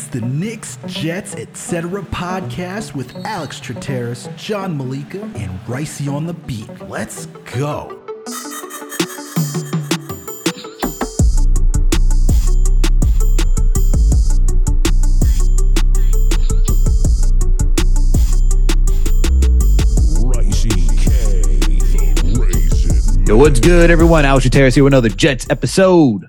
It's the Knicks, Jets, etc. podcast with Alex Trateris, John Malika, and Ricey on the beat. Let's go. Yo, what's good, everyone? Alex Trateris here with another Jets episode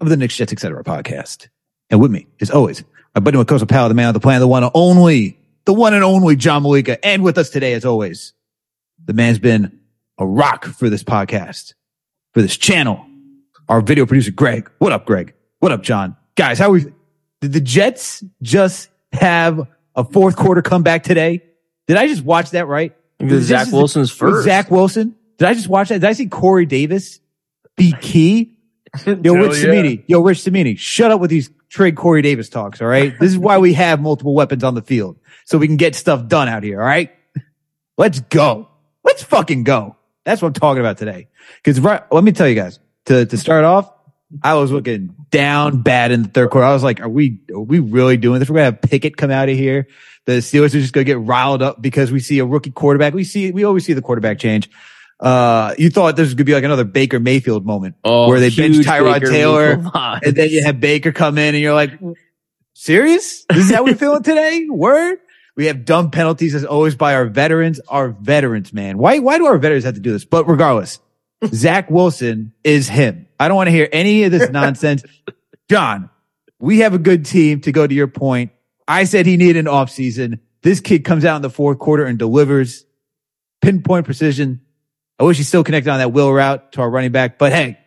of the Knicks, Jets, etc. podcast. And with me, as always, my buddy Makosa Powell, the man of the plan, the one and only, the one and only John Malika. And with us today, as always, the man's been a rock for this podcast, for this channel. Our video producer, Greg. What up, Greg? What up, John? Guys, how we, did the Jets just have a fourth quarter comeback today? Did I just watch that right? Zach Wilson's first. Zach Wilson? Did I just watch that? Did I see Corey Davis be key? Yo, Rich yeah. Cimini. Yo, Rich Cimini. Shut up with these trade Corey Davis talks. All right. This is why we have multiple weapons on the field so we can get stuff done out here. All right. Let's go. Let's fucking go. That's what I'm talking about today. Cause right, let me tell you guys to, to start off, I was looking down bad in the third quarter. I was like, are we, are we really doing this? We're going to have Pickett come out of here. The Steelers are just going to get riled up because we see a rookie quarterback. We see, we always see the quarterback change. Uh, you thought this was to be like another Baker Mayfield moment Oh, where they bench Tyrod Baker Taylor Mayfield and then you have Baker come in and you're like, serious? This is how we're feeling today? Word? We have dumb penalties as always by our veterans. Our veterans, man. Why, why do our veterans have to do this? But regardless, Zach Wilson is him. I don't want to hear any of this nonsense. John, we have a good team to go to your point. I said he needed an offseason. This kid comes out in the fourth quarter and delivers pinpoint precision. I wish he still connected on that will route to our running back, but hey,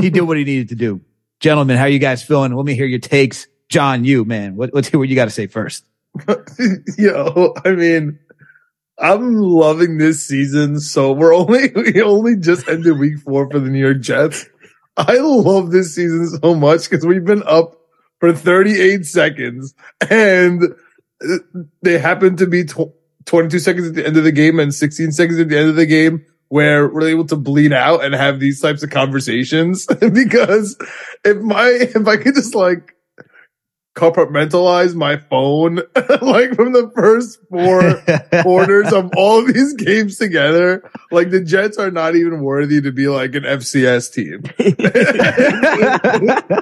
he did what he needed to do. Gentlemen, how are you guys feeling? Let me hear your takes. John, you, man, what, let's hear what you got to say first. Yo, I mean, I'm loving this season. So we're only, we only just ended week four for the New York Jets. I love this season so much because we've been up for 38 seconds and they happen to be tw- 22 seconds at the end of the game and 16 seconds at the end of the game where we're able to bleed out and have these types of conversations because if my, if I could just like, compartmentalize my phone like from the first four quarters of all these games together. Like the Jets are not even worthy to be like an FCS team.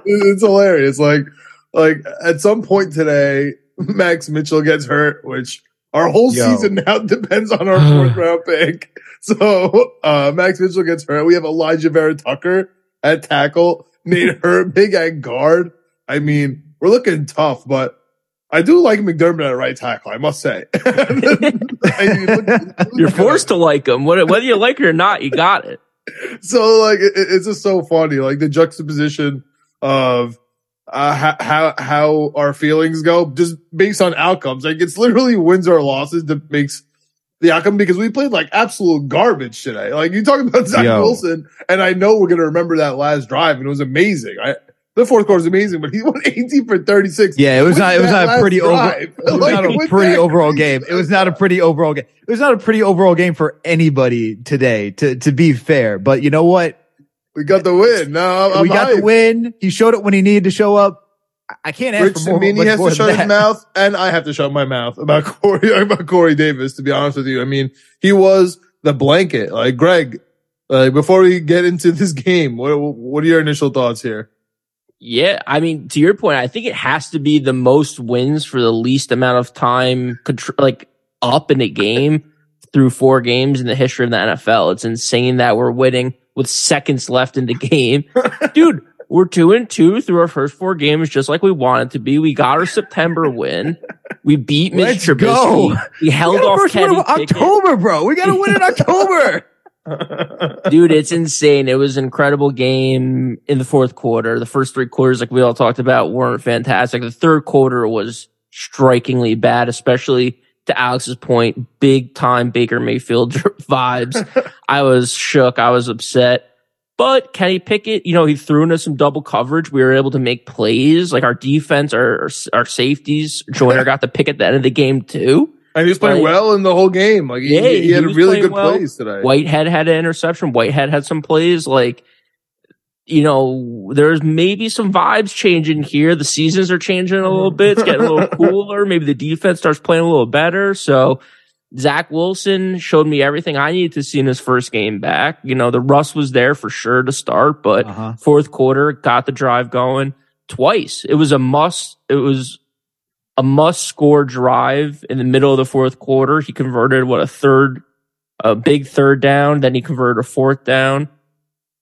it's hilarious. Like, like at some point today, Max Mitchell gets hurt, which our whole Yo. season now depends on our fourth round pick. So, uh, Max Mitchell gets hurt. We have Alijah Vera-Tucker at tackle, Nate Herbig at guard. I mean, we're looking tough, but I do like McDermott at right tackle, I must say. I mean, look- look You're good. forced to like him. Whether whether you like it or not, you got it. so like it, it's just so funny like the juxtaposition of uh how, how how our feelings go just based on outcomes like it's literally wins or losses that makes the outcome because we played like absolute garbage today like you talking about Zach Yo. Wilson and I know we're gonna remember that last drive and it was amazing I the fourth quarter was amazing but he went 18 for 36 Yeah, it was not. It was not a pretty last over. It was Like, not a pretty overall game. It was not a pretty overall game. It was not a pretty overall game for anybody today. To to be fair, but you know what? We got the win no I'm we got the win. He showed it when he needed to show up. I- I can't ask Rich for more. Cimini much has to shut his mouth, and I have to shut my mouth about Corey about Corey Davis. To be honest with you, I mean he was the blanket. Like Greg, like before we get into this game, what what are your initial thoughts here? Yeah, I mean, to your point, I think it has to be the most wins for the least amount of time, contr- like up in a game through four games in the history of the NFL. It's insane that we're winning with seconds left in the game, dude. We're two and two through our first four games, just like we wanted to be. We got our September win. We beat Mitch Let's Trubisky. go. We We held the off first win Kenny of October, bro. We got to win in October. dude it's insane it was an incredible game in the fourth quarter the first three quarters like we all talked about weren't fantastic the third quarter was strikingly bad especially to alex's point big time baker mayfield vibes i was shook i was upset but Kenny Pickett, you know, he threw into some double coverage. We were able to make plays. Like our defense, our our, our safeties. Joyner got the pick at the end of the game too. And he was playing well in the whole game. Like he, Yeah, he, he had really good well. plays today. Whitehead had an interception. Whitehead had some plays. Like you know, there's maybe some vibes changing here. The seasons are changing a little bit. It's getting a little cooler. Maybe the defense starts playing a little better. So Zach Wilson showed me everything I needed to see in his first game back. You know, the rust was there for sure to start, but Uh-huh. fourth quarter got the drive going twice. It was a must. It was a must score drive in the middle of the fourth quarter. He converted what a third, a big third down. Then he converted a fourth down.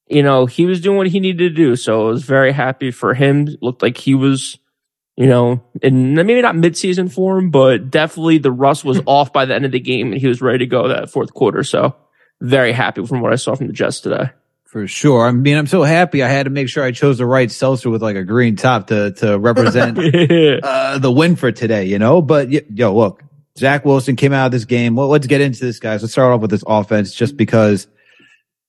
You know, he was doing what he needed to do. So I was very happy for him. It looked like he was, you know, in maybe not midseason form, but definitely the rust was off by the end of the game and he was ready to go that fourth quarter. So very happy from what I saw from the Jets today. For sure. I mean, I'm so happy I had to make sure I chose the right seltzer with like a green top to, to represent uh, the win for today, you know? But yo, look, Zach Wilson came out of this game. Well, let's get into this, guys. Let's start off with this offense just because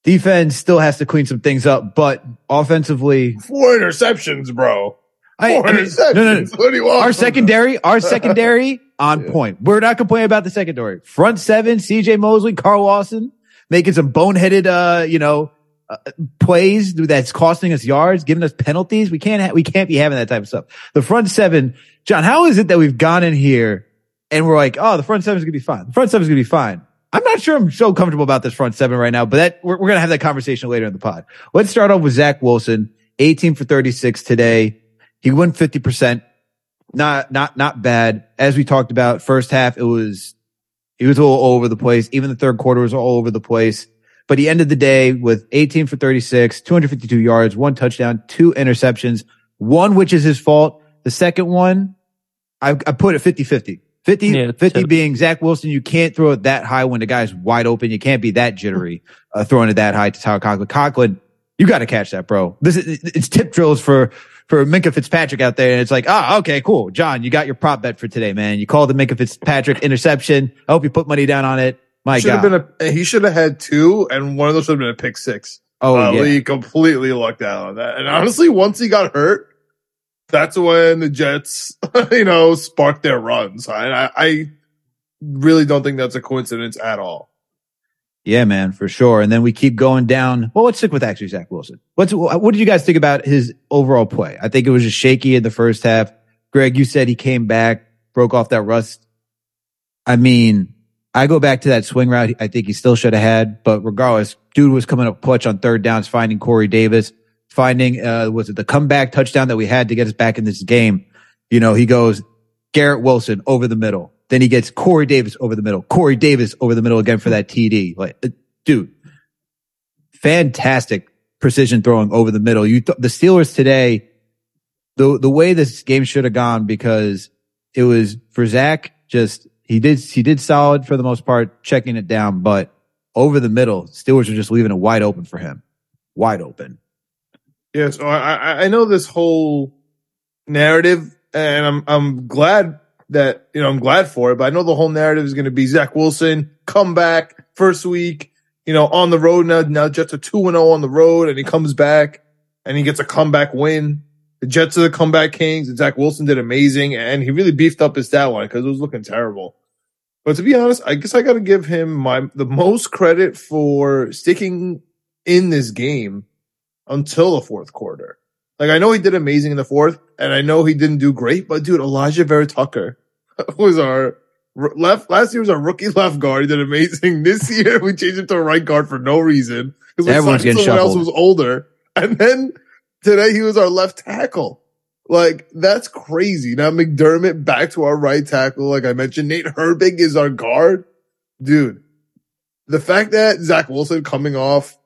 defense still has to clean some things up, but offensively, Four interceptions, bro. Four I mean, interceptions. no, no, no. What do you want Our secondary, our secondary on Yeah. point. We're not complaining about the secondary. Front seven, CJ Mosley, Carl Lawson, making some boneheaded, uh, you know, uh, plays that's costing us yards, giving us penalties. We can't, ha- we can't be having that type of stuff. The front seven, John, how is it that we've gone in here and we're like, oh, the front seven is going to be fine. The front seven is going to be fine. I'm not sure I'm so comfortable about this front seven right now, but that we're, we're going to have that conversation later in the pod. Let's start off with Zach Wilson, 18 for 36 today. He went 50%. Not, not, not bad. As we talked about first half, it was, he was all over the place. Even the third quarter was all over the place, but he ended the day with 18 for 36, 252 yards, one touchdown, two interceptions, one, which is his fault. The second one, I, I put it 50 50. 50, Yeah, 50 being Zach Wilson. You can't throw it that high when the guy's wide open. You can't be that jittery, uh, throwing it that high to Tyler Conklin. Conklin, you got to catch that, bro. This is, it's tip drills for, for Minkah Fitzpatrick out there. And it's like, ah, okay, cool. John, you got your prop bet for today, man. You called the Minkah Fitzpatrick interception. I hope you put money down on it. My should God. have been a he should have had two, and one of those should have been a pick six. oh, uh, yeah. Lee completely lucked out on that. And honestly, once he got hurt, that's when the Jets, you know, sparked their runs. I, I really don't think that's a coincidence at all. Yeah, man, for sure. And then we keep going down. Well, let's stick with actually Zach Wilson. What's what did you guys think about his overall play? I think it was just shaky in the first half. Greg, you said he came back, broke off that rust. I mean, I go back to that swing route. I think he still should have had, but regardless, dude was coming up clutch on third downs, finding Corey Davis, finding uh was it the comeback touchdown that we had to get us back in this game? You know, he goes Garrett Wilson over the middle. Then he gets Corey Davis over the middle. Corey Davis over the middle again for that TD. Like, uh, dude, fantastic precision throwing over the middle. You, th- the Steelers today, the, the way this game should have gone because it was for Zach, just, he did, he did solid for the most part, checking it down, but over the middle, Steelers are just leaving it wide open for him. Wide open. Yeah, oh, so I, I- know this whole narrative, and I'm I'm glad that you know I'm glad for it. But I know the whole narrative is going to be Zach Wilson come back first week, you know, on the road now. Now Jets are two and zero on the road, and he comes back and he gets a comeback win. The Jets are the comeback kings, and Zach Wilson did amazing, and he really beefed up his stat line because it was looking terrible. But to be honest, I guess I got to give him my the most credit for sticking in this game until the fourth quarter. Like I know he did amazing in the fourth, and I know he didn't do great, but dude, Alijah Vera-Tucker was our left last year was our rookie left guard. He did amazing. This year we changed him to a right guard for no reason because we Everyone's getting someone else was older, and then today he was our left tackle. Like that's crazy. Now McDermott back to our right tackle. Like I mentioned, Nate Herbig is our guard, dude. The fact that Zach Wilson coming off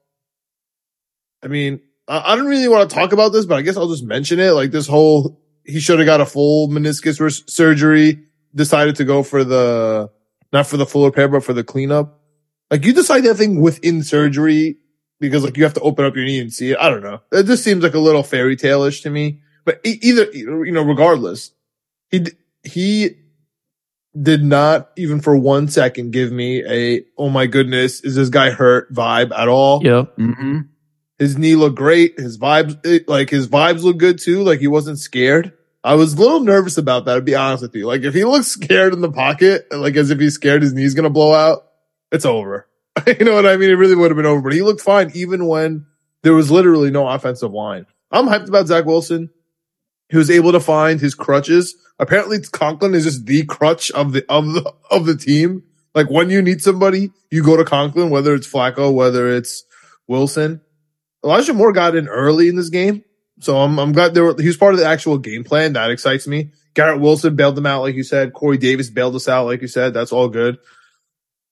I mean, I, I don't really want to talk about this, but I guess I'll just mention it. Like this whole, he should have got a full meniscus res- surgery, decided to go for the, not for the full repair, but for the cleanup. Like you decide that thing within surgery because like you have to open up your knee and see it. I don't know. It just seems like a little fairy tale-ish to me, but e- either, you know, regardless, he, d- he did not even for one second give me a, oh my goodness, is this guy hurt vibe at all. Yeah. Mm-hmm. His knee looked great. His vibes, like his vibes look good too. Like he wasn't scared. I was a little nervous about that. To be honest with you, like if he looks scared in the pocket, like as if he's scared his knee's gonna blow out, it's over. you know what I mean? It really would have been over. But he looked fine even when there was literally no offensive line. I'm hyped about Zach Wilson. He was able to find his crutches. Apparently Conklin is just the crutch of the, of the, of the team. Like when you need somebody, you go to Conklin, whether it's Flacco, whether it's Wilson. Elijah Moore got in early in this game. So I'm, I'm glad there were, he was part of the actual game plan. That excites me. Garrett Wilson bailed them out, like you said. Corey Davis bailed us out, like you said. That's all good.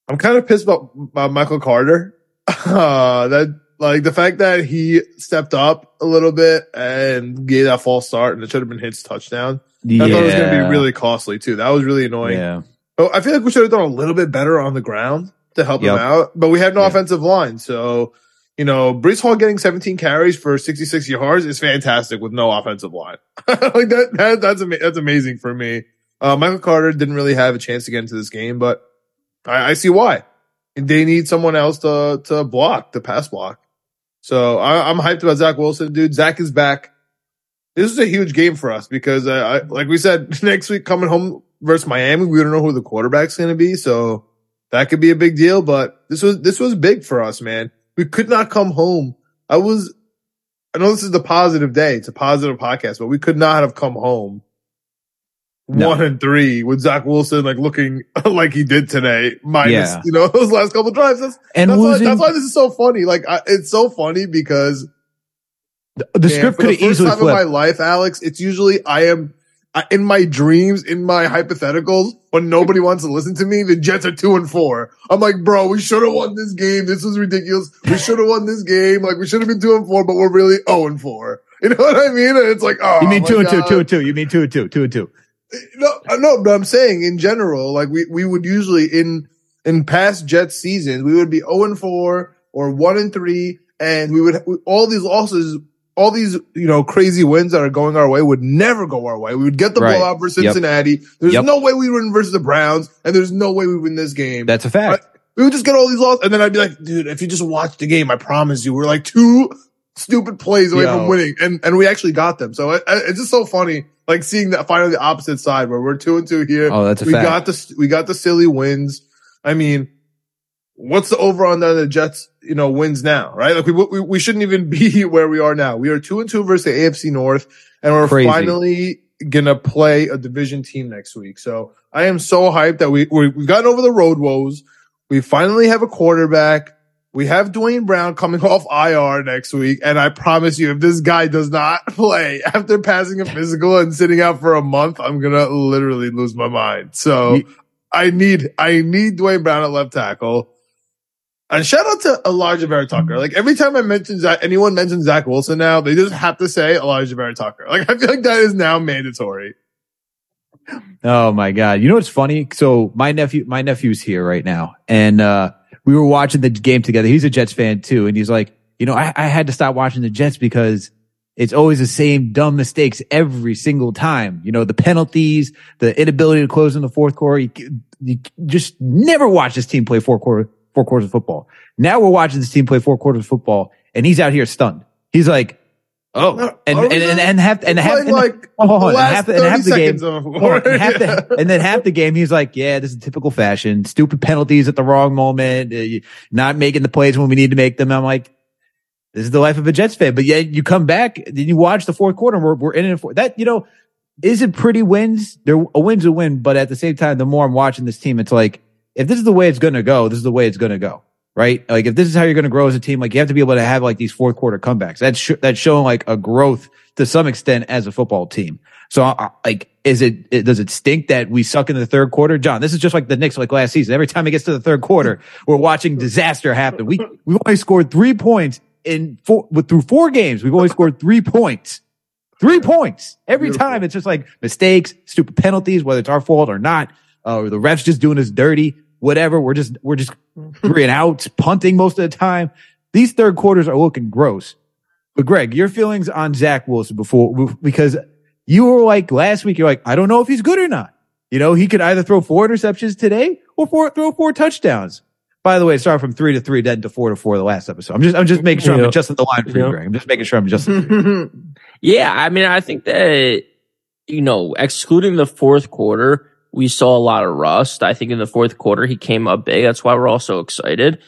I'm kind of pissed about, about Michael Carter. Uh, that, like the fact that he stepped up a little bit and gave that false start and it should have been his touchdown. Yeah. I thought it was going to be really costly too. That was really annoying. Yeah. But I feel like we should have done a little bit better on the ground to help Yep. him out. But we had no Yeah. offensive line. So, you know, Breece Hall getting 17 carries for 66 yards is fantastic with no offensive line. like that, that that's, that's amazing for me. Uh, Michael Carter didn't really have a chance to get into this game, but I, I see why. They need someone else to, to block, to pass block. So I, I'm hyped about Zach Wilson, dude. Zach is back. This is a huge game for us because, uh, I, like we said, next week coming home versus Miami, we don't know who the quarterback's going to be. So that could be a big deal, but this was, this was big for us, man. We could not come home. I was, I know this is the positive day. It's a positive podcast, but we could not have come home No. one and three with Zach Wilson like looking like he did today, minus, Yeah. you know, those last couple drives. That's, And that's, why, that's why this is so funny. Like, I, it's so funny because the Man, script for could the have first easily time in my life, Alex, it's usually I am in my dreams, in my hypotheticals, when nobody wants to listen to me. The Jets are two and four. I'm like, bro, we should have won this game. This was ridiculous. We should have won this game. Like, we should have been two and four, but we're really zero and four. You know what I mean? And it's like, oh, You mean two and two, two and two. You mean two and two, two and two. No, no, but I'm saying in general, like we, we would usually in, in past Jets seasons, we would be 0 and 4 or 1 and 3. And we would, all these losses, all these, you know, crazy wins that are going our way would never go our way. We would get the Right. blowout Yep. Cincinnati. There's Yep. no way we win versus the Browns and there's no way we win this game. That's a fact. we would just get all these losses. And then I'd be like, dude, if you just watch the game, I promise you, we're like two stupid plays away Yo. from winning. And, and we actually got them. So it, it's just so funny, like seeing that finally the opposite side where we're two and two here. Oh, that's a we fact. got the, we got the silly wins. I mean, what's the over on the Jets, you know, wins now, right? Like we, we, we shouldn't even be where we are now. We are two and two versus the AFC North and we're Crazy. finally gonna play a division team next week. So I am so hyped that we, we we've gotten over the road woes. We finally have a quarterback. We have Dwayne Brown coming off IR next week. And I promise you, if this guy does not play after passing a physical and sitting out for a month, I'm going to literally lose my mind. So I need, I need Dwayne Brown at left tackle. And shout out to Alijah Vera-Tucker. Like every time I mention Zach, anyone mentions Zach Wilson now, they just have to say Alijah Vera-Tucker. Like I feel like that is now mandatory. Oh my god! You know what's funny? So my nephew, my nephew's here right now, and uh, we were watching the game together. He's a Jets fan too, and he's like, you know, I, I had to stop watching the Jets because it's always the same dumb mistakes every single time. You know, the penalties, the inability to close in the fourth quarter. You, you just never watch this team play four quarter, four quarters of football. Now we're watching this team play four quarters of football, and he's out here stunned. He's like, oh, and and and, and half and half and- like hold the and half, and half the game. seconds of Hold on, and, half the, and then half the game, he's like, yeah, this is typical fashion. Stupid penalties at the wrong moment. Uh, not making the plays when we need to make them. I'm like, this is the life of a Jets fan. But yeah, you come back, then you watch the fourth quarter and we're, we're in it for that, you know, is it pretty wins? There, a win's a win. But at the same time, the more I'm watching this team, it's like, if this is the way it's going to go, this is the way it's going to go. Right. Like if this is how you're going to grow as a team, like you have to be able to have like these fourth quarter comebacks. That's, sh- that's showing like a growth to some extent as a football team. So, I- like, is it, it, does it stink that we suck in the third quarter? John, this is just like the Knicks like last season. Every time it gets to the third quarter, we're watching disaster happen. We, we've only scored three points in four, with, through four games. We've only scored three points. Three points every Beautiful. time. It's just like mistakes, stupid penalties, whether it's our fault or not, uh, or the refs just doing us dirty, whatever. We're just, we're just three and outs, punting most of the time. These third quarters are looking gross. But Greg, your feelings on Zach Wilson before, because you were like last week, you're like, I don't know if he's good or not. You know, he could either throw four interceptions today or four, throw four touchdowns. By the way, it started from three to three, then to four to four the last episode. I'm just, I'm just making sure I'm Yeah. adjusting the line for you, Yeah. Greg. I'm just making sure I'm adjusting. yeah, I mean, I think that, you know, excluding the fourth quarter, we saw a lot of rust. I think in the fourth quarter, he came up big. That's why we're all so excited.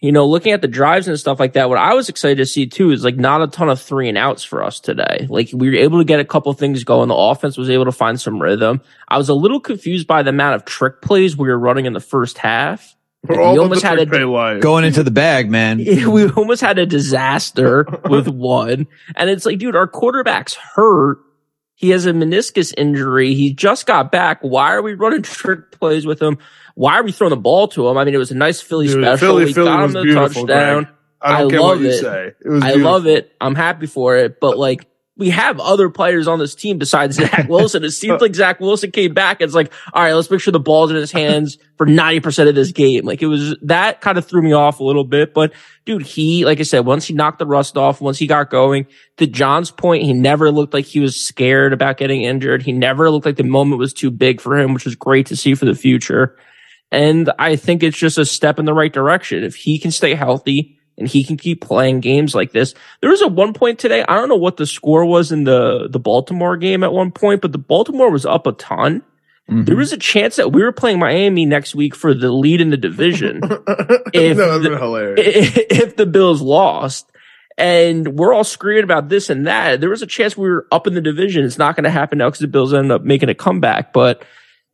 you know, looking at the drives and stuff like that, what I was excited to see too is like not a ton of three and outs for us today. Like we were able to get a couple things going. The offense was able to find some rhythm. I was a little confused by the amount of trick plays we were running in the first half. We're We almost had to a- life. Going into the bag, man. we almost had a disaster with one. And it's like, dude, our quarterback's hurt. He has a meniscus injury. He just got back. Why are we running trick plays with him? Why are we throwing the ball to him? I mean, it was a nice Philly Dude, special. Philly- we Philly got him the touchdown. Greg. I don't I love what you it. say. It was I love it. I'm happy for it. But like, we have other players on this team besides Zach Wilson. It seems like Zach Wilson came back. It's like, all right, let's make sure the ball's in his hands for 90% of this game. Like it was, that kind of threw me off a little bit. But dude, he, like I said, once he knocked the rust off, once he got going, to John's point, he never looked like he was scared about getting injured. He never looked like the moment was too big for him, which was great to see for the future. And I think it's just a step in the right direction. If he can stay healthy and he can keep playing games like this, there was a one point today. I don't know what the score was in the, the Baltimore game at one point, but the Baltimore was up a ton. Mhm. There was a chance that we were playing Miami next week for the lead in the division If no, that's the- been hilarious. if the Bills lost. And we're all screaming about this and that. There was a chance we were up in the division. It's not going to happen now because the Bills ended up making a comeback. But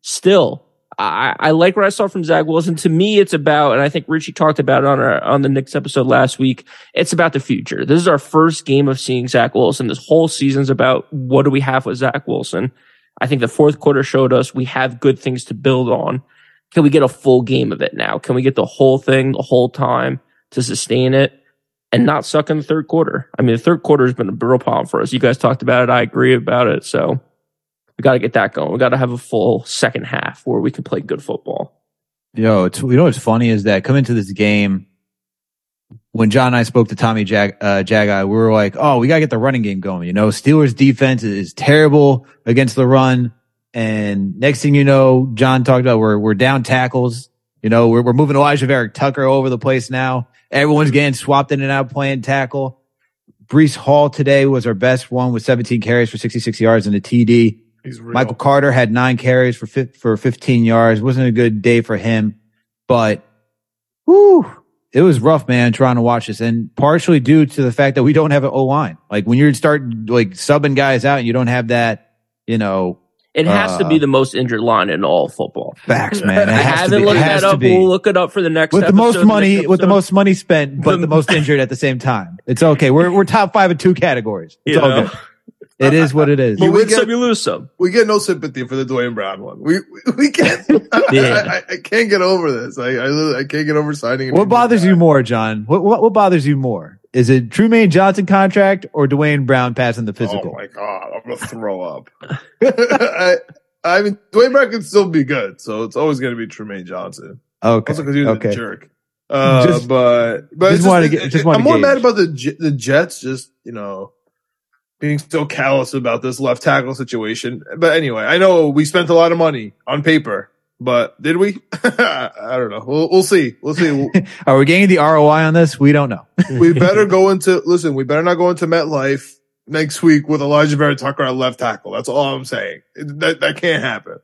still, I, I like what I saw from Zach Wilson. To me, it's about, and I think Richie talked about it on our on the Knicks episode last week. It's about the future. This is our first game of seeing Zach Wilson. This whole season's about what do we have with Zach Wilson. I think the fourth quarter showed us we have good things to build on. Can we get a full game of it now? Can we get the whole thing the whole time to sustain it and not suck in the third quarter? I mean, the third quarter has been a real problem for us. You guys talked about it. I agree about it. So we got to get that going. We got to have a full second half where we can play good football. Yo, it's, you know what's funny is that coming to this game, when John and I spoke to Tommy Jag, uh, Jagai, we were like, oh, we got to get the running game going. You know, Steelers defense is terrible against the run. And next thing you know, John talked about we're, we're down tackles. You know, we're, we're moving Alijah Vera-Tucker over the place now. Everyone's getting swapped in and out playing tackle. Breece Hall today was our best one with 17 carries for 66 yards and a TD. He's real. Michael Carter had nine carries for fif- for 15 yards. Wasn't a good day for him, but whew, it was rough, man, trying to watch this. And partially due to the fact that we don't have an O line. Like when you start like subbing guys out and you don't have that, you know, It has to Uh, be the most injured line in all football. facts, man. It I has to haven't be. It looked has that up. We'll look it up for the next with the most money, next with the most money spent, but the most injured at the same time. It's okay. We're we're top five of two categories. It's You all know? good. It is what it is. But You win get- some, you lose some. we get no sympathy for the Dwayne Brown one. We we, we can't. Yeah. I, I, I can't get over this. I I, I can't get over signing. him. What bothers you more, John? What, what what bothers you more? Is it Trumaine Johnson contract or Dwayne Brown passing the physical? Oh my god, I'm gonna throw up. I, I mean, Dwayne Brown can still be good, so it's always gonna be Trumaine Johnson. okay, Also, because he was okay. a jerk. Uh, Just- but but just it's wanted to get- just I'm to more mad about the the Jets. Just you know, being so callous about this left tackle situation. But anyway, I know we spent a lot of money on paper, but did we? I don't know. We'll, we'll see. We'll see. Are we getting the ROI on this? We don't know. we better go into listen. We better not go into MetLife next week with Alijah Vera-Tucker at left tackle. That's all I'm saying. That that can't happen.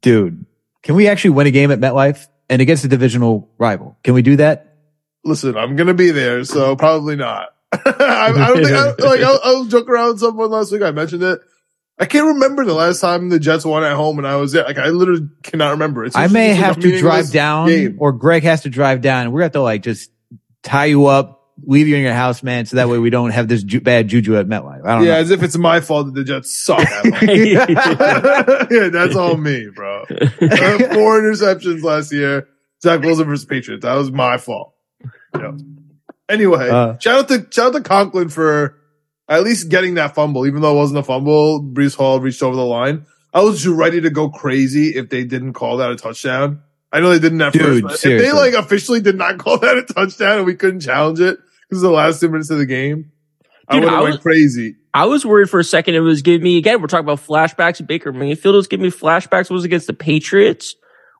Dude, can we actually win a game at MetLife and against a divisional rival? Can we do that? Listen, I'm gonna be there, so probably not. I, I don't think I, like I, I was joking around with someone last week. I mentioned it. I can't remember the last time the Jets won at home and I was there. Like I literally cannot remember. It's I may have to drive down game. or Greg has to drive down we're going to have to like just tie you up, leave you in your house, man. So that way we don't have this ju- bad juju at MetLife. I don't Yeah, know. as if it's my fault that the Jets suck. at yeah, that's all me, bro. Four interceptions last year. Zach Wilson versus Patriots. That was my fault. Yeah. Anyway, Uh, shout out to shout out to Conklin for at least getting that fumble, even though it wasn't a fumble. Breece Hall reached over the line. I was just ready to go crazy if they didn't call that a touchdown. I know they didn't at Dude, first, but if they like officially did not call that a touchdown and we couldn't challenge it because the last two minutes of the game, I Dude, would have went was- crazy. I was worried for a second. It was giving me again. We're talking about flashbacks. Baker Mayfield was giving me flashbacks. It was against the Patriots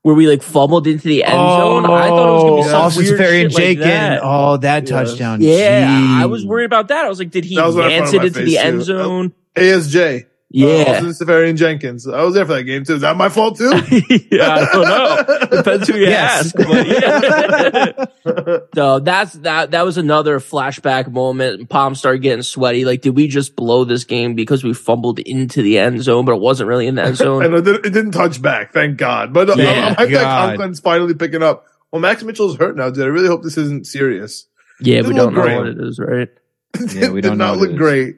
where we like fumbled into the end zone. I thought it was gonna be some Austin weird Safari shit and like that. Oh, that Yeah. touchdown. Yeah, Jeez. I was worried about that. I was like, did he That was what I dance it into the face, end zone? ASJ. Yeah. Austin Seferian-Jenkins. I was there for that game too. Is that my fault too? yeah, I don't know. Depends who you Yes. ask. But yeah. so that's that. That was another flashback moment. Palms started getting sweaty. Like, did we just blow this game because we fumbled into the end zone, but it wasn't really in the end and zone? it didn't, it didn't touch back, thank God. But uh, Yeah, I'm, I'm hyped that God. Conklin's finally picking up. Well, Max Mitchell's hurt now, dude. I really hope this isn't serious. yeah, we don't know great. what it is, right? Yeah, we don't know not what look great.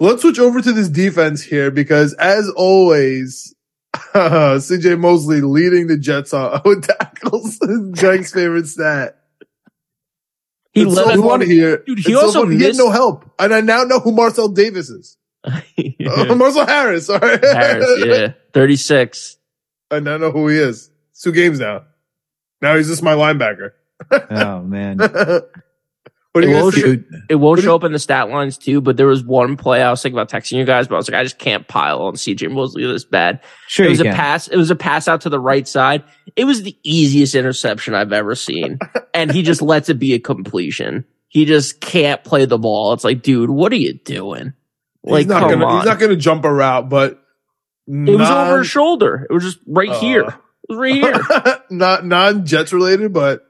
Let's switch over to this defense here because, as always, CJ Mosley leading the Jets on with tackles. Jank's favorite stat. He it's let so us- here. Dude, It's he so also he had missed- no help, and I now know who Marcel Davis is. Yeah. Uh, Marcel Harris. Sorry, Harris, yeah, thirty six. I now know who he is. It's two games now. Now he's just my linebacker. Oh man. What do you Well, guys. It won't What do show up in the stat lines too, but there was one play I was thinking about texting you guys, but I was like, I just can't pile on CJ Mosley this bad. Sure, it was you a can. pass. It was a pass out to the right side. It was the easiest interception I've ever seen, and he just lets it be a completion. He just can't play the ball. It's like, dude, what are you doing? Like, he's not come gonna, on. He's not going to jump a route, but it was over his shoulder. It was just right Uh, here. It was right here. not non Jets related, but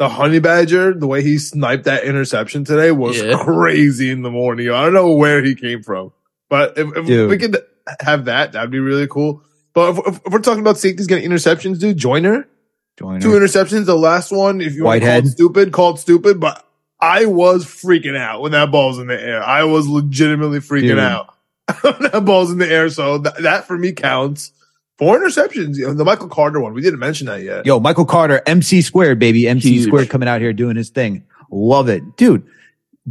the Honey Badger, the way he sniped that interception today was Yeah. crazy in the morning. I don't know where he came from, but if, if we could have that, that'd be really cool. But if, if, if we're talking about safeties getting interceptions, dude, Joyner, Joyner. two interceptions. The last one, if you want to call it stupid, called stupid, but I was freaking out when that ball's in the air. I was legitimately freaking Dude. out. when that ball's in the air. So that, that for me counts. Four interceptions. You know, the Michael Carter one. We didn't mention that yet. Yo, Michael Carter, MC squared, baby. MC Huge. squared coming out here doing his thing. Love it. Dude,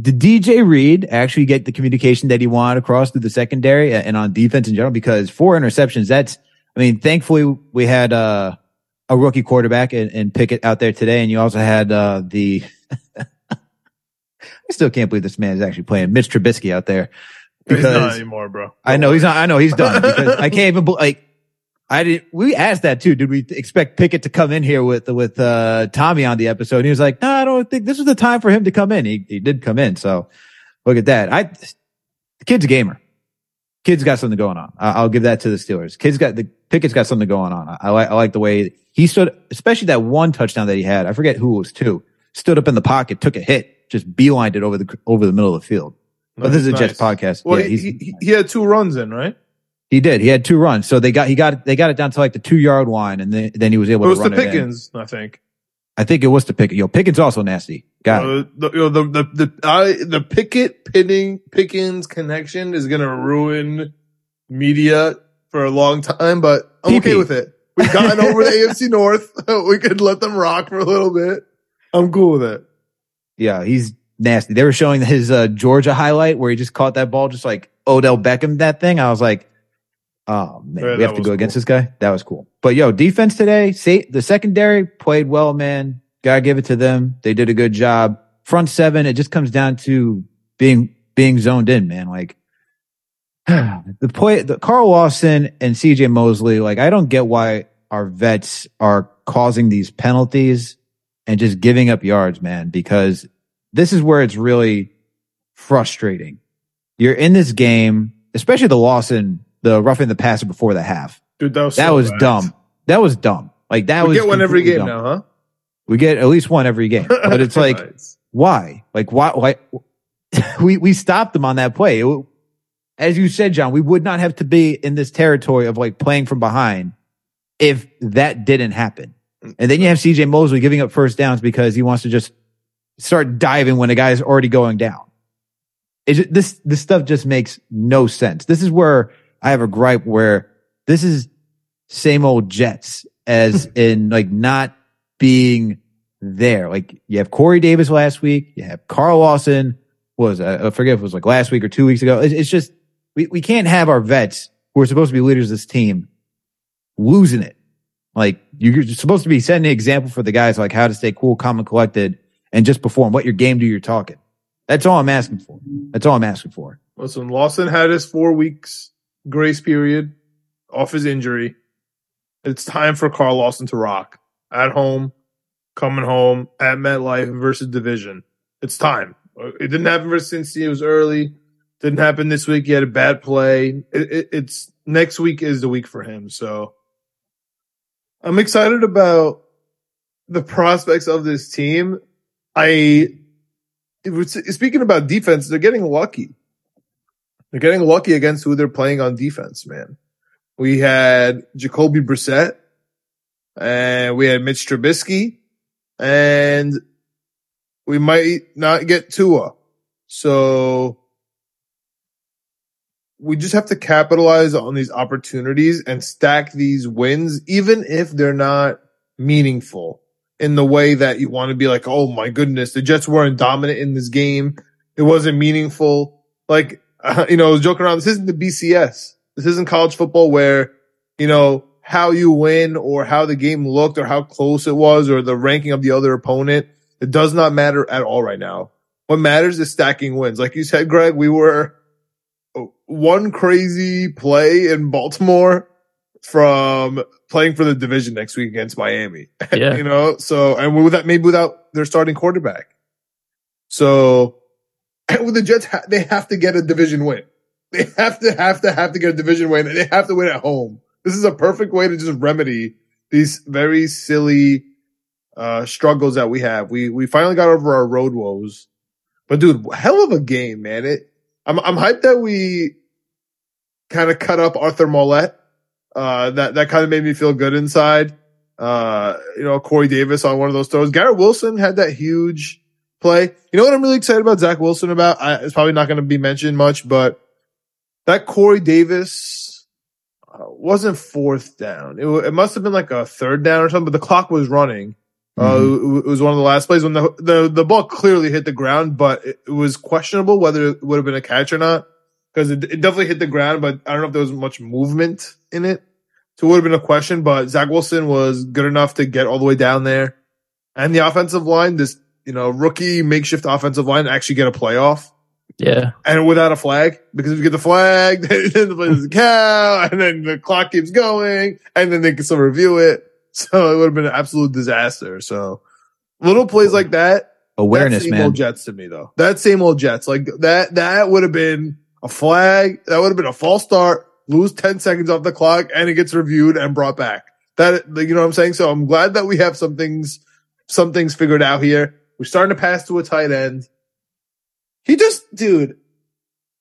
did DJ Reed actually get the communication that he wanted across through the secondary and on defense in general? Because four interceptions, that's, I mean, thankfully we had, uh, a rookie quarterback and, and Pickett out there today. And you also had, uh, the, I still can't believe this man is actually playing Mitch Trubisky out there. Because He's not anymore, bro. I know he's not. I know he's done because I can't even like. I didn't, We asked that too. Did we expect Pickett to come in here with with uh, Tommy on the episode? And he was like, "No, I don't think this was the time for him to come in." He he did come in. So look at that. I the kid's a gamer. Kid's got something going on. I, I'll give that to the Steelers. Kid's got the Pickett's got something going on. I, I like I like the way he stood, especially that one touchdown that he had. I forget who it was too. Stood up in the pocket, took a hit, just beelined it over the over the middle of the field. But this is a Jets podcast. Well, yeah, he, he, he had two runs in, right? He did. He had two runs, so they got he got they got it down to like the two yard line, and then then he was able It was to it. Pickens, I think. I think it was to Pickett. Yo, Pickens also nasty. Got it. Uh, the, you know, the the the I, the Pickett Pitting Pickens connection is gonna ruin media for a long time, but I'm okay with it. We've gotten over the AFC North. we could let them rock for a little bit. I'm cool with it. Yeah, he's nasty. They were showing his uh, Georgia highlight where he just caught that ball, just like Odell Beckham that thing. I was like, oh man, Yeah, we have to go against this guy. That was cool. But yo, defense today, See, the secondary played well, man. Gotta give it to them. They did a good job. Front seven, it just comes down to being being zoned in, man. Like the play, the Carl Lawson and CJ Mosley. Like I don't get why our vets are causing these penalties and just giving up yards, man. Because this is where it's really frustrating. You're in this game, especially the Lawson, the roughing the passer before the half. Dude, that was That so was dumb. That was dumb. Like that We was get one every game dumb. now, huh? We get at least one every game, but it's like Nice. why? Like why? Why? we we stopped them on that play. It- as you said, John, we would not have to be in this territory of like playing from behind if that didn't happen. And then you have CJ Mosley giving up first downs because he wants to just start diving when a guy is already going down. It ju- this this stuff just makes no sense. This is where I have a gripe where this is same old Jets as in like not being there. Like you have Corey Davis last week, you have Carl Lawson. what Was uh, I forget if it was like last week or two weeks ago. It's, it's just we we can't have our vets who are supposed to be leaders of this team losing it. Like you're supposed to be setting an example for the guys like how to stay cool, calm, and collected, and just perform. What your game do you're talking. That's all I'm asking for. That's all I'm asking for. Listen, Lawson had his four weeks grace period off his injury. It's time for Carl Lawson to rock at home, coming home at MetLife versus division. It's time. It didn't happen versus Cincy. It was early. Didn't happen this week. He had a bad play. It, it, it's next week is the week for him. So I'm excited about the prospects of this team. I speaking about defense, they're getting lucky. They're getting lucky against who they're playing on defense, man. We had Jacoby Brissett and we had Mitch Trubisky and we might not get Tua. So we just have to capitalize on these opportunities and stack these wins, even if they're not meaningful in the way that you want to be like, oh my goodness, the Jets weren't dominant in this game. It wasn't meaningful. Like, uh, you know, I was joking around. This isn't the BCS. This isn't college football where, you know, how you win or how the game looked or how close it was or the ranking of the other opponent. It does not matter at all right now. What matters is stacking wins. Like you said, Greg, we were one crazy play in Baltimore from playing for the division next week against Miami. Yeah. you know, so, and with that, maybe without their starting quarterback. So with the Jets, they have to get a division win. They have to, have to, have to get a division win and they have to win at home. This is a perfect way to just remedy these very silly, uh, struggles that we have. We, we finally got over our road woes, but dude, hell of a game, man. It, I'm, I'm hyped that we kind of cut up Arthur Maulet. Uh, that, that kind of made me feel good inside. Uh, you know, Corey Davis on one of those throws. Garrett Wilson had that huge play. You know what I'm really excited about Zach Wilson about? I, it's probably not going to be mentioned much, but that Corey Davis uh, wasn't fourth down. It, it must have been like a third down or something, but the clock was running. Uh, Mhm. it, was one of the last plays when the, the, the ball clearly hit the ground, but it, it was questionable whether it would have been a catch or not because it, it definitely hit the ground, but I don't know if there was much movement in it. So it would have been a question, but Zach Wilson was good enough to get all the way down there. And the offensive line, this, you know, rookie makeshift offensive line actually get a playoff Yeah. and without a flag because if you get the flag, then the play doesn't count and then the clock keeps going and then they can still review it. So it would have been an absolute disaster. So little plays like that. Awareness, that same man. old Jets to me though. That same old Jets. Like that, that would have been a flag. That would have been a false start, lose 10 seconds off the clock and it gets reviewed and brought back. That, you know what I'm saying? So I'm glad that we have some things, some things figured out here. We're starting to pass to a tight end. He just, dude,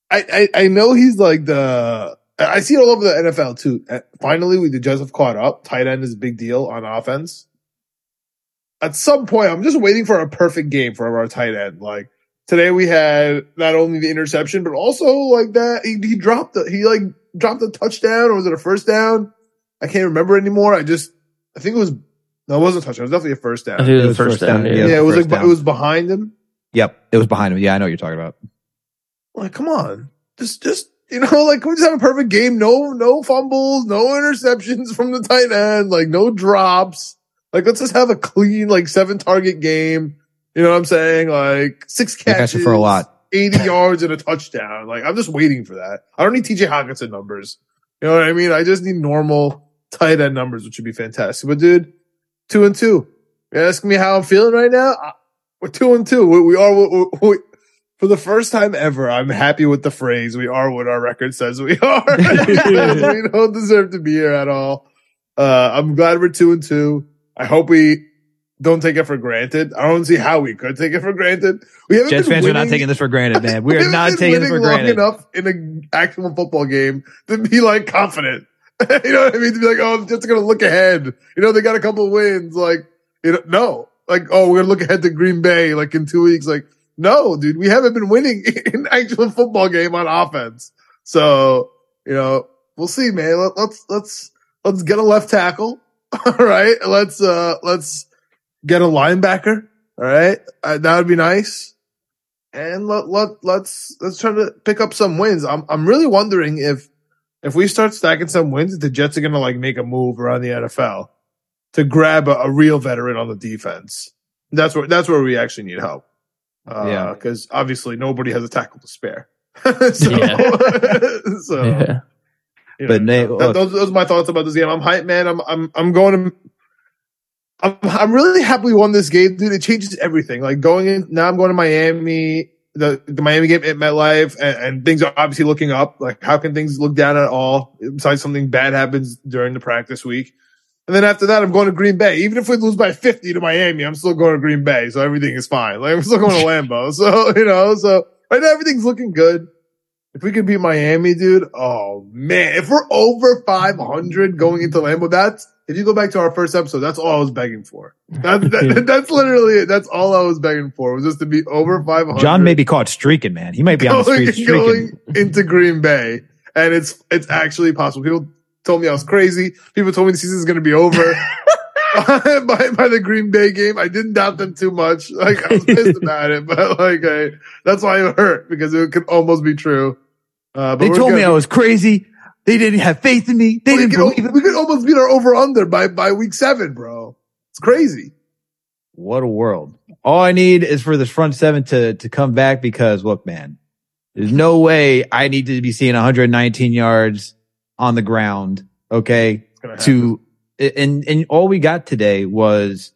I, I, I know he's like the, I see it all over the NFL too. Uh, Finally, we the Jets have caught up. Tight end is a big deal on offense. At some point, I'm just waiting for a perfect game for our tight end. Like today, we had not only the interception, but also like that he, he dropped the, he like dropped a touchdown or was it a first down? I can't remember anymore. I just, I think it was, no, it wasn't a touchdown. It was definitely a first I down. think it was the first down. down, Yeah. yeah, it was first like, down. it was behind him. Yep, it was behind him. Yeah, I know what you're talking about. Like, come on. Just, just, you know, like, we just have a perfect game. No, no fumbles, no interceptions from the tight end, like, no drops. Like, let's just have a clean, like, seven target game. You know what I'm saying? Like, six catches. asking for a lot. 80 yards and a touchdown. Like, I'm just waiting for that. I don't need TJ Hockenson numbers. You know what I mean? I just need normal tight end numbers, which would be fantastic. But dude, two and two. You're asking me how I'm feeling right now? We're two and two. We, we are, we, we, for the first time ever, I'm happy with the phrase, we are what our record says we are. we don't deserve to be here at all. Uh, I'm glad we're two and two. I hope we don't take it for granted. I don't see how we could take it for granted. We haven't Jets been fans are not taking this for granted, man. We are haven't taking this for granted. enough in an actual football game to be like confident. you know what I mean? To be like, oh, I'm just gonna look ahead. You know, they got a couple of wins. Like, you know, no, like, oh, we're gonna look ahead to Green Bay like in two weeks. Like, no, dude, we haven't been winning in actual football game on offense. So, you know, we'll see, man. Let, let's let's let's get a left tackle. All right, let's uh let's get a linebacker. All right, uh, that would be nice. And let let let's let's try to pick up some wins. I'm I'm really wondering if if we start stacking some wins, the Jets are gonna like make a move around the NFL to grab a, a real veteran on the defense. That's where that's where we actually need help. Uh, Yeah. because obviously nobody has a tackle to spare. so, so Yeah. you But Nate, that- those, those are my thoughts about this game. I'm hyped, man. I'm I'm I'm going to. I'm I'm really happy we won this game, dude. It changes everything. Like going in now, I'm going to Miami. The, the Miami game at MetLife, and, and things are obviously looking up. Like, how can things look down at all besides something bad happens during the practice week? And then after that, I'm going to Green Bay. Even if we lose by 50 to Miami, I'm still going to Green Bay. So everything is fine. Like, I'm still going to Lambeau. So, you know, so right now everything's looking good. If we could beat Miami, dude, oh man, if we're over 500 going into Lambeau, that's, if you go back to our first episode, that's all I was begging for. That, that, that's literally it. That's all I was begging for was just to be over 500. John may be caught streaking, man. He might be on the going, street streaking. going into Green Bay. And it's, it's actually possible. People told me I was crazy. People told me the season is going to be over. by, by the Green Bay game. I didn't doubt them too much. Like I was pissed about it, but like I, that's why it hurt because it could almost be true. Uh, but They told me. I was crazy. They didn't have faith in me. They we didn't could, believe it. we could almost beat our over under by by week seven, bro. It's crazy. What a world. All I need is for this front seven to, to come back because look, man, there's no way I need to be seeing 119 yards on the ground. Okay. Gonna and, and all we got today was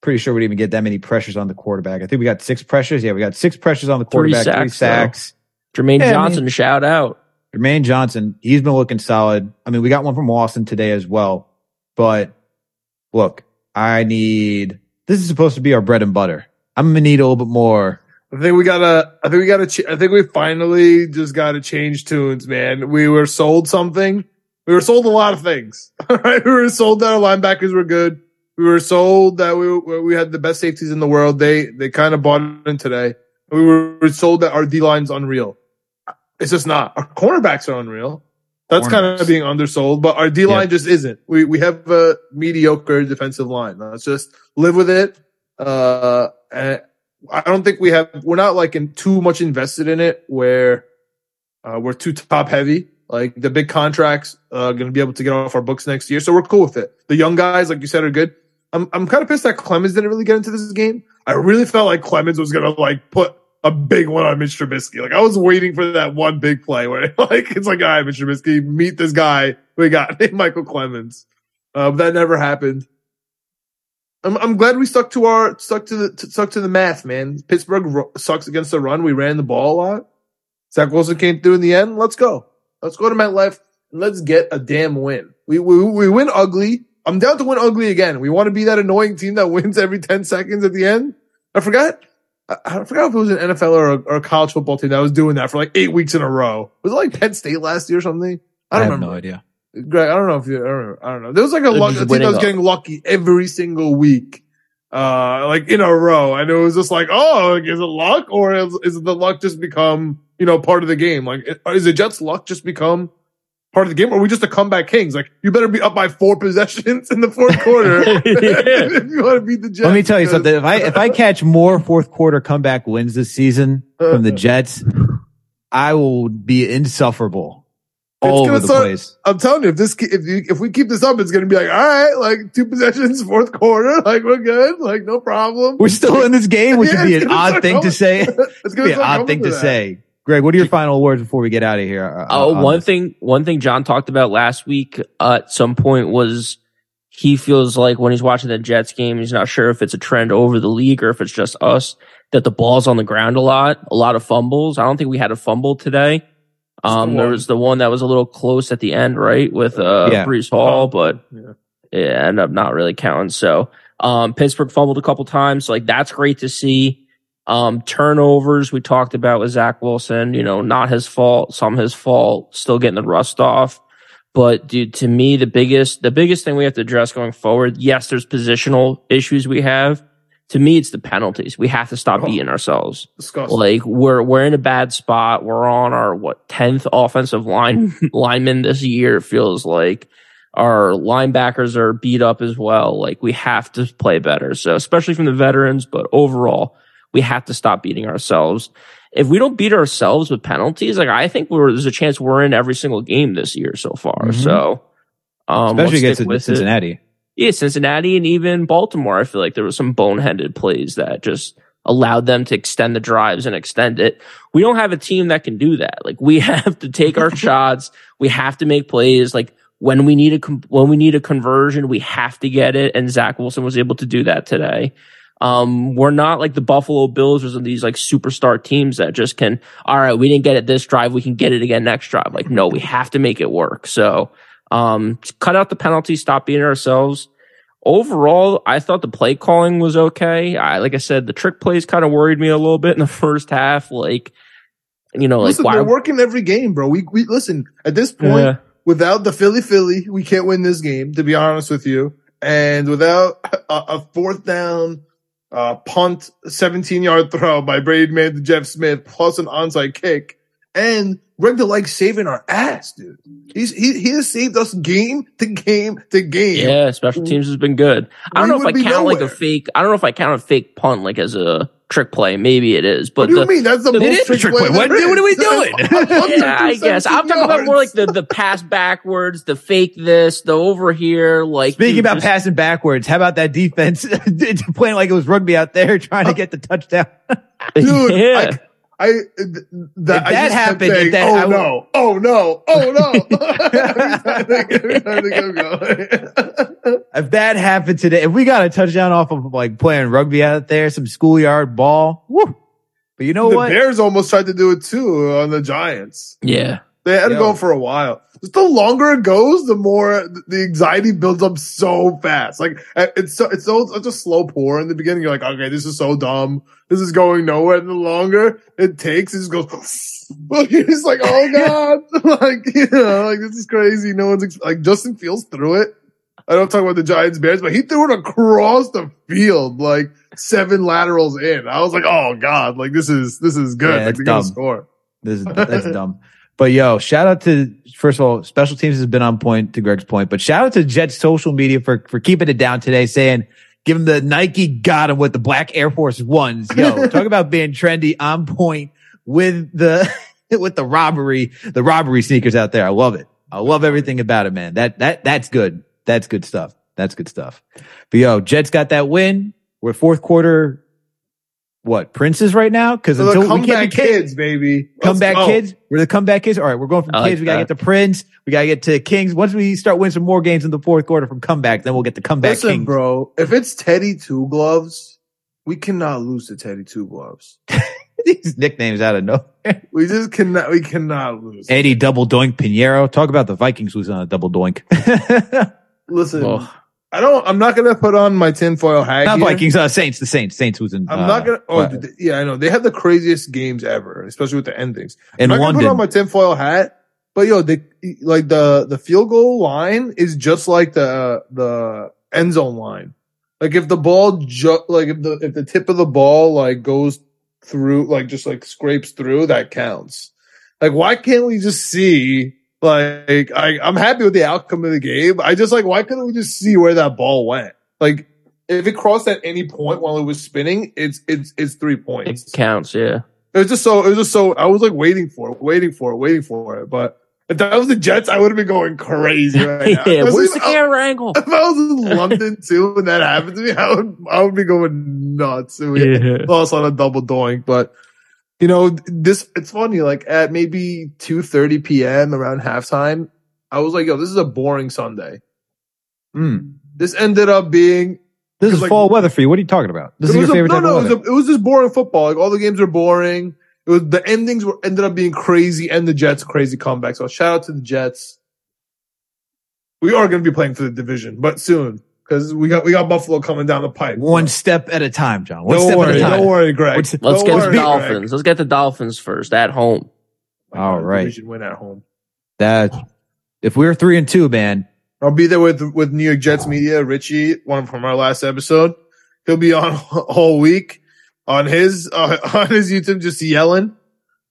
pretty sure we didn't even get that many pressures on the quarterback. I think we got six pressures. Yeah. We got six pressures on the quarterback, three sacks, though. sacks. Jermaine Yeah, I Johnson, mean- shout out. Jermaine Johnson, he's been looking solid. I mean, we got one from Austin today as well. But look, I need this is supposed to be our bread and butter. I'm gonna need a little bit more. I think we gotta. I think we gotta. Ch- I think we finally just gotta change tunes, man. We were sold something. We were sold a lot of things. All right, we were sold that our linebackers were good. We were sold that we we had the best safeties in the world. They they kind of bought in today. We were sold that our D line's unreal. It's just not. Our cornerbacks are unreal. That's kind of being undersold, but our D line Yep. just isn't. We we have a mediocre defensive line. Let's just live with it. Uh, and I don't think we have. We're not like in too much invested in it where uh, we're too top heavy. Like the big contracts uh, going to be able to get off our books next year, so we're cool with it. The young guys, like you said, are good. I'm I'm kind of pissed that Clemons didn't really get into this game. I really felt like Clemons was going to like put a big one on Mitch Trubisky. Like I was waiting for that one big play where like it's like, all right, Mitch Trubisky, meet this guy we got named Micheal Clemons. Uh, but that never happened. I'm I'm glad we stuck to our stuck to the stuck to the math, man. Pittsburgh ro- sucks against the run. We ran the ball a lot. Zach Wilson came through in the end. Let's go. Let's go to MetLife and let's get a damn win. We we we win ugly. I'm down to win ugly again. We want to be that annoying team that wins every 10 seconds at the end. I forgot. I, I forgot if it was an NFL or a, or a college football team that was doing that for like eight weeks in a row. Was it like Penn State last year or something? I I, don't have remember. no idea. Greg, I don't know if you, I don't know. I don't know. There was like a, luck, a team that was winning getting lucky every single week, uh, like in a row. And it was just like, oh, like, is it luck or is, is the luck just become, you know, part of the game? Like, is the Jets luck just become part of the game or are we just a comeback kings? Like, you better be up by four possessions in the fourth quarter if you want to beat the Jets. Let me tell you because- something. If I if I catch more fourth quarter comeback wins this season from the Jets, I will be insufferable all gonna over the start- place. I'm telling you, if this, if you, if we keep this up, it's going to be like, all right, like two possessions, fourth quarter, like we're good, like no problem. We're still in this game, which Yeah, would be an odd start thing to say. it's going to be an odd thing to that. say. Greg, what are your final words before we get out of here? uh, Oh, on one this? thing, one thing John talked about last week uh, at some point was he feels like when he's watching the Jets game, he's not sure if it's a trend over the league or if it's just us that the ball's on the ground a lot, a lot of fumbles. I don't think we had a fumble today. Um, the there was the one that was a little close at the end, right, with uh, Yeah. Breece Hall, but Yeah. it ended up not really counting. So, um, Pittsburgh fumbled a couple times. Like that's great to see. Um, turnovers we talked about with Zach Wilson, you know, not his fault, some his fault, still getting the rust off. But dude, to me, the biggest, the biggest thing we have to address going forward, yes, there's positional issues we have. To me, it's the penalties. We have to stop Oh. beating ourselves. Disgusting. Like we're we're in a bad spot. We're on our what tenth offensive line lineman this year. It feels like our linebackers are beat up as well. Like we have to play better. So especially from the veterans, but overall, we have to stop beating ourselves. If we don't beat ourselves with penalties, like I think we're, there's a chance we're in every single game this year so far. Mhm. So, um, especially against with it. Cincinnati. Yeah, Cincinnati and even Baltimore. I feel like there was some boneheaded plays that just allowed them to extend the drives and extend it. We don't have a team that can do that. Like we have to take our shots. We have to make plays. Like when we need a when we need a conversion, we have to get it. And Zach Wilson was able to do that today. Um, we're not like the Buffalo Bills or some of these like superstar teams that just can, all right, we didn't get it this drive. We can get it again next drive. Like, no, we have to make it work. So, um, cut out the penalty, stop beating ourselves. Overall, I thought the play calling was okay. I, like I said, the trick plays kind of worried me a little bit in the first half. Like, you know, like listen, why? they're working every game, bro. We we listen at this point. Yeah. Without the Philly Philly, we can't win this game. To be honest with you, and without a, a fourth down uh, punt, seventeen yard throw by Brady to Jeff Smith, plus an onside kick, and Greg like saving our ass, dude. He's he he has saved us game to game to game. Yeah, special teams has been good. I don't We know if I would be count like a fake. I don't know if I count a fake punt like as a trick play. Maybe it is, but What do you the, mean? That's the the- most It is a trick play. What- there what are we doing? Yeah, I through guess I'm talking about more like the the pass backwards, the fake this, the over here. Like Speaking dude, about just- passing backwards, how about that defense playing like it was rugby out there trying to uh, get the touchdown? dude. yeah. I, I th- that, I that just kept happened, saying, that- oh I no, oh no, oh no. Every time they kept going. if that happened today, if we got a touchdown off of like playing rugby out there, some schoolyard ball, woo. But you know the what? The Bears almost tried to do it too on the Giants. yeah, They had to Yo. go for a while. Just the longer it goes, the more the anxiety builds up so fast. Like it's so it's so such a slow pour in the beginning. You're like, okay, this is so dumb. This is going nowhere. And the longer it takes, it just goes. It's like, oh god, like you know, like this is crazy. No one's ex- like Justin Fields threw it. I don't talk about the Giants Bears, but he threw it across the field, like seven laterals in. I was like, oh god, like this is this is good. Yeah, like it's they're gonna dumb. score. This is that's dumb. But yo, shout out to first of all, special teams has been on point to Greg's point, but shout out to Jets social media for for keeping it down today, saying give him the Nike got him with the black Air Force ones. Yo, talk about being trendy on point with the with the robbery, the robbery sneakers out there. I love it. I love everything about it, man. That that that's good. That's good stuff. That's good stuff. But yo, Jets got that win. We're fourth quarter. What princes right now? Because So the until we can't be kids, kids, baby. Let's comeback go. kids. We're the comeback kids. All right, we're going from I like kids. We gotta that. get to Prince. We gotta get to Kings. Once we start winning some more games in the fourth quarter from comeback, then we'll get the comeback Listen, Kings. bro. If it's Teddy Two Gloves, we cannot lose to Teddy Two Gloves. These nicknames out of nowhere. We just cannot. We cannot lose. Eddie Double Doink Piñeiro. Talk about the Vikings losing on a double doink. Listen, Ugh. I don't. I'm not gonna put on my tinfoil hat. Not here. Vikings. Uh, Saints. The Saints. Saints was in. I'm uh, not gonna. Oh, dude, yeah, I know they have the craziest games ever, especially with the endings. in I'm not gonna put on my tinfoil hat, but yo, the like the the field goal line is just like the the end zone line. Like if the ball ju- like if the if the tip of the ball like goes through like just like scrapes through, that counts. Like why can't we just see like I I'm happy with the outcome of the game. I just like why couldn't we just see where that ball went? Like if it crossed at any point while it was spinning, it's it's it's three points. it counts. Yeah, It was just so. It was just so. I was like waiting for it, waiting for it, waiting for it. But if that was the Jets, I would have been going crazy right now. yeah. Where's the camera angle? if I was in London too, and that happened to me, I would. I would be going nuts. And we Yeah. lost on a double doink, but you know this. It's funny. Like at maybe two thirty p.m. around halftime, I was like, "Yo, this is a boring Sunday." Mm. This ended up being This is like- fall weather for you. What are you talking about? This is your a- favorite no, no, it was, a, it was just boring football. Like all the games are boring. It was the endings were ended up being crazy, and the Jets crazy comeback. So shout out to the Jets. We are going to be playing for the division, but soon because we got we got Buffalo coming down the pipe. One step at a time, John. One don't step worry, at a time. don't worry, Greg. Let's Don't get worry, the Greg. Dolphins. Let's get the Dolphins first at home. All right. division win at home. That if we were three and two, man, I'll be there with with New York Jets media. Richie, one from our last episode, he'll be on all week on his uh, on his YouTube, just yelling.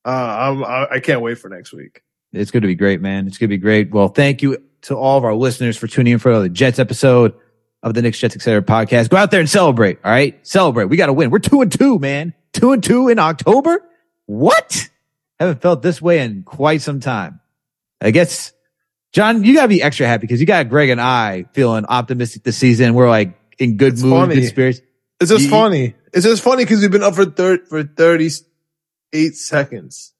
Uh, I'm, I, I can't wait for next week. It's going to be great, man. It's going to be great. Well, thank you to all of our listeners for tuning in for the Jets episode of the Knicks Jets Etc. podcast. Go out there and celebrate. All right. Celebrate. We got to win. We're two and two, man. Two and two in October. What? Haven't felt this way in quite some time. I guess, John, you got to be extra happy because you got Greg and I feeling optimistic this season. We're like in good It's mood, funny. good spirits. It's just You- funny. It's just funny because we've been up for thir- for thirty eight seconds.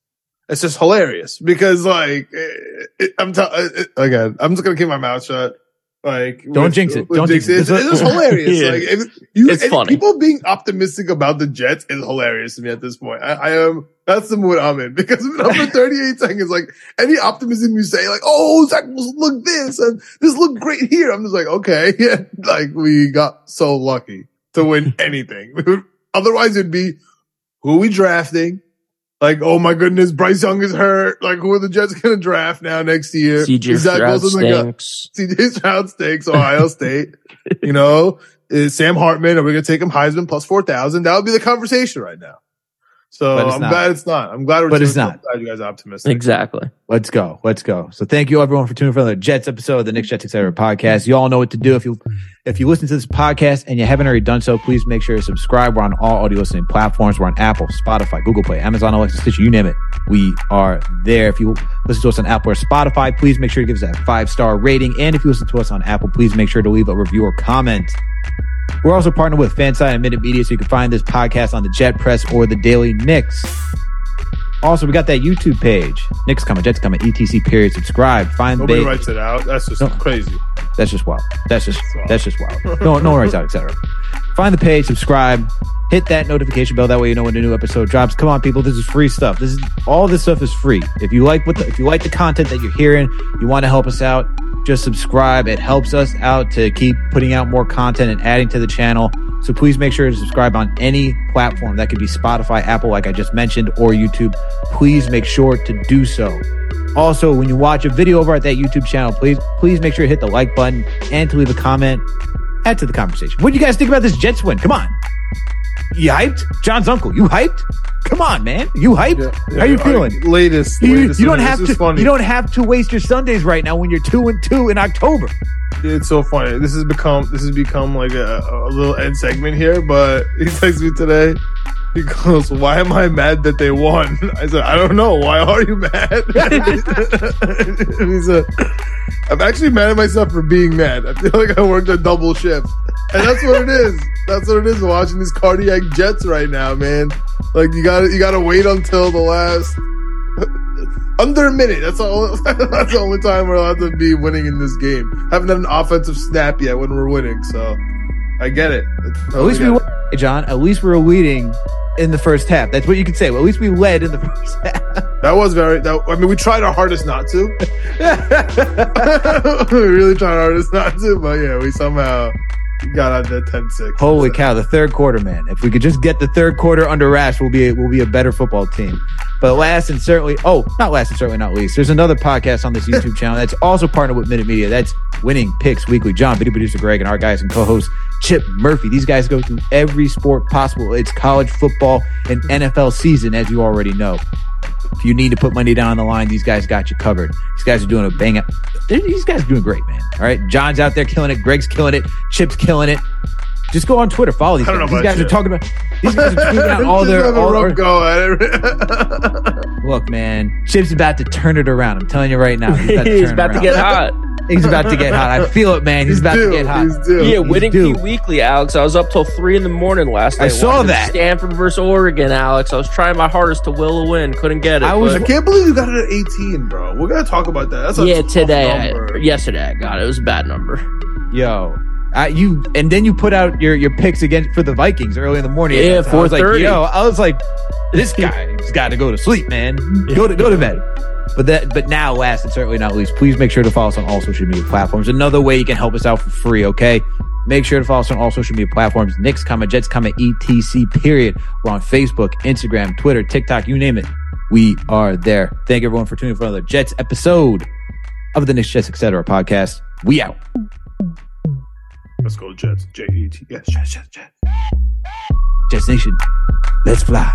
It's just hilarious because like it, it- I'm t- it, again. I'm just gonna keep my mouth shut. Like, Don't with- jinx it. Don't jinx it. It's, it's hilarious. Yeah. Like, you, It's funny. People being optimistic about the Jets is hilarious to me at this point. I, I am. That's the mood I'm in because number 38 seconds, like any optimism you say, like, oh, Zach, look this and this looked great here. I'm just like, okay, yeah, like we got so lucky to win anything. Otherwise, it'd be who are we drafting? Like, oh my goodness, Bryce Young is hurt. Like, who are the Jets going to draft now next year? CJ Stroud Wilson the guy? stinks. CJ Stroud stakes, Ohio State. You know, is Sam Hartman, are we going to take him Heisman plus 4,000? That would be the conversation right now. So But it's I'm not. glad it's not. I'm glad we're But it's not. I'm glad you guys are optimistic. Exactly. Let's go. Let's go. So thank you everyone for tuning in for the Jets episode of the Nick Jets Etc. podcast. You all know what to do. If you if you listen to this podcast and you haven't already done so, please make sure to subscribe. We're on all audio listening platforms. We're on Apple, Spotify, Google Play, Amazon, Alexa, Stitcher, you name it. We are there. If you listen to us on Apple or Spotify, please make sure to give us that five star rating. And if you listen to us on Apple, please make sure to leave a review or comment. We're also partnered with FanSided and Minute Media, so you can find this podcast on the Jet Press or the Daily Knicks. Also, we got that YouTube page. Knicks coming, Jets coming, ETC period. Subscribe. Find Nobody writes it out. That's just No. crazy. That's just wild. That's just that's just wild. No, no one writes out, etc. Find the page, subscribe, hit that notification bell. That way you know when a new episode drops. Come on, people. This is free stuff. This is all this stuff is free. If you like what the, if you like the content that you're hearing, you want to help us out, just subscribe. It helps us out to keep putting out more content and adding to the channel. So please make sure to subscribe on any platform. That could be Spotify, Apple, like I just mentioned, or YouTube. Please make sure to do so. Also, when you watch a video over at that YouTube channel, please please make sure to hit the like button and to leave a comment. Add to the conversation. What do you guys think about this Jets win? Come on. You hyped? John's uncle, you hyped? Come on, man. You hyped? How you feeling? right, latest. You, latest you don't have to. Funny. You don't have to waste your Sundays right now when you're two and two in October. It's so funny. This has become this has become like a, a little end segment here. But he texted me today. He goes, "Why am I mad that they won?" I said, "I don't know. Why are you mad?" and he said, "I'm actually mad at myself for being mad. I feel like I worked a double shift, and that's what it is. That's what it is. Watching these cardiac jets right now, man. Like you got to you got to wait until the last." Under a minute. That's all. That's the only time we're allowed to be winning in this game. Haven't had an offensive snap yet when we're winning, so I get it. At least we, won, John. At least we were leading in the first half. That's what you could say. Well, at least we led in the first half. that was very. That, I mean, we tried our hardest not to. we really tried our hardest not to, but yeah, we somehow got out that 10-6. Holy cow! The third quarter, man. If we could just get the third quarter under Rash, we'll be we'll be a better football team. But last and certainly, oh, not last and certainly not least, there's another podcast on this YouTube channel that's also partnered with Minute Media. That's Winning Picks Weekly. John, video producer Greg, and our guys and co-host Chip Murphy. These guys go through every sport possible. It's college football and NFL season, as you already know. If you need to put money down on the line, these guys got you covered. These guys are doing a bang up. These guys are doing great, man. All right. John's out there killing it. Greg's killing it. Chip's killing it. Just go on Twitter, follow these I don't guys. know These about guys are talking about these guys are tweeting out all their all their, go at it. look, man. Chip's about to turn it around. I'm telling you right now. He's about to, He's turn it about to get hot. He's about to get hot. I feel it, man. He's, about due. to get hot. He's due. Yeah, He's winning due. P Weekly, Alex. I was up till three in the morning last night. I saw watching that. Stanford versus Oregon, Alex. I was trying my hardest to will a win, couldn't get it. I was- but- I can't believe you got it at 18, bro. We're gonna talk about that. That's a yeah, tough today, I, number. yesterday I got it. It was a bad number. Yo. I, you and then you put out your, your picks again for the Vikings early in the morning. Yeah, I was like, 4:30. yo, I was like, this guy's got to go to sleep, man. Go to go to bed. But that, but now, last and certainly not least, please make sure to follow us on all social media platforms. Another way you can help us out for free, okay? Make sure to follow us on all social media platforms. Knicks, comma, Jets, comma, ETC, period. We're on Facebook, Instagram, Twitter, TikTok, you name it. We are there. Thank everyone for tuning in for another Jets episode of the Knicks, Jets, etc. podcast. We out. Let's go Jets. J E T. Yes, Jets, Jets, Jets. Jets Nation. Let's fly.